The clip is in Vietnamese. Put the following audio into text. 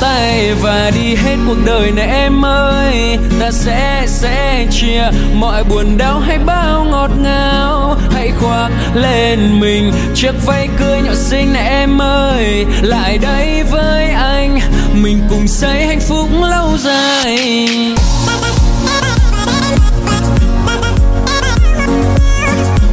tay và đi hết cuộc đời này em ơi. Ta sẽ sẽ chia mọi buồn đau hay bao ngọt ngào. Hãy khoác lên mình chiếc váy cưới nhỏ xinh này em ơi. Lại đây với anh, mình cùng xây hạnh phúc lâu dài.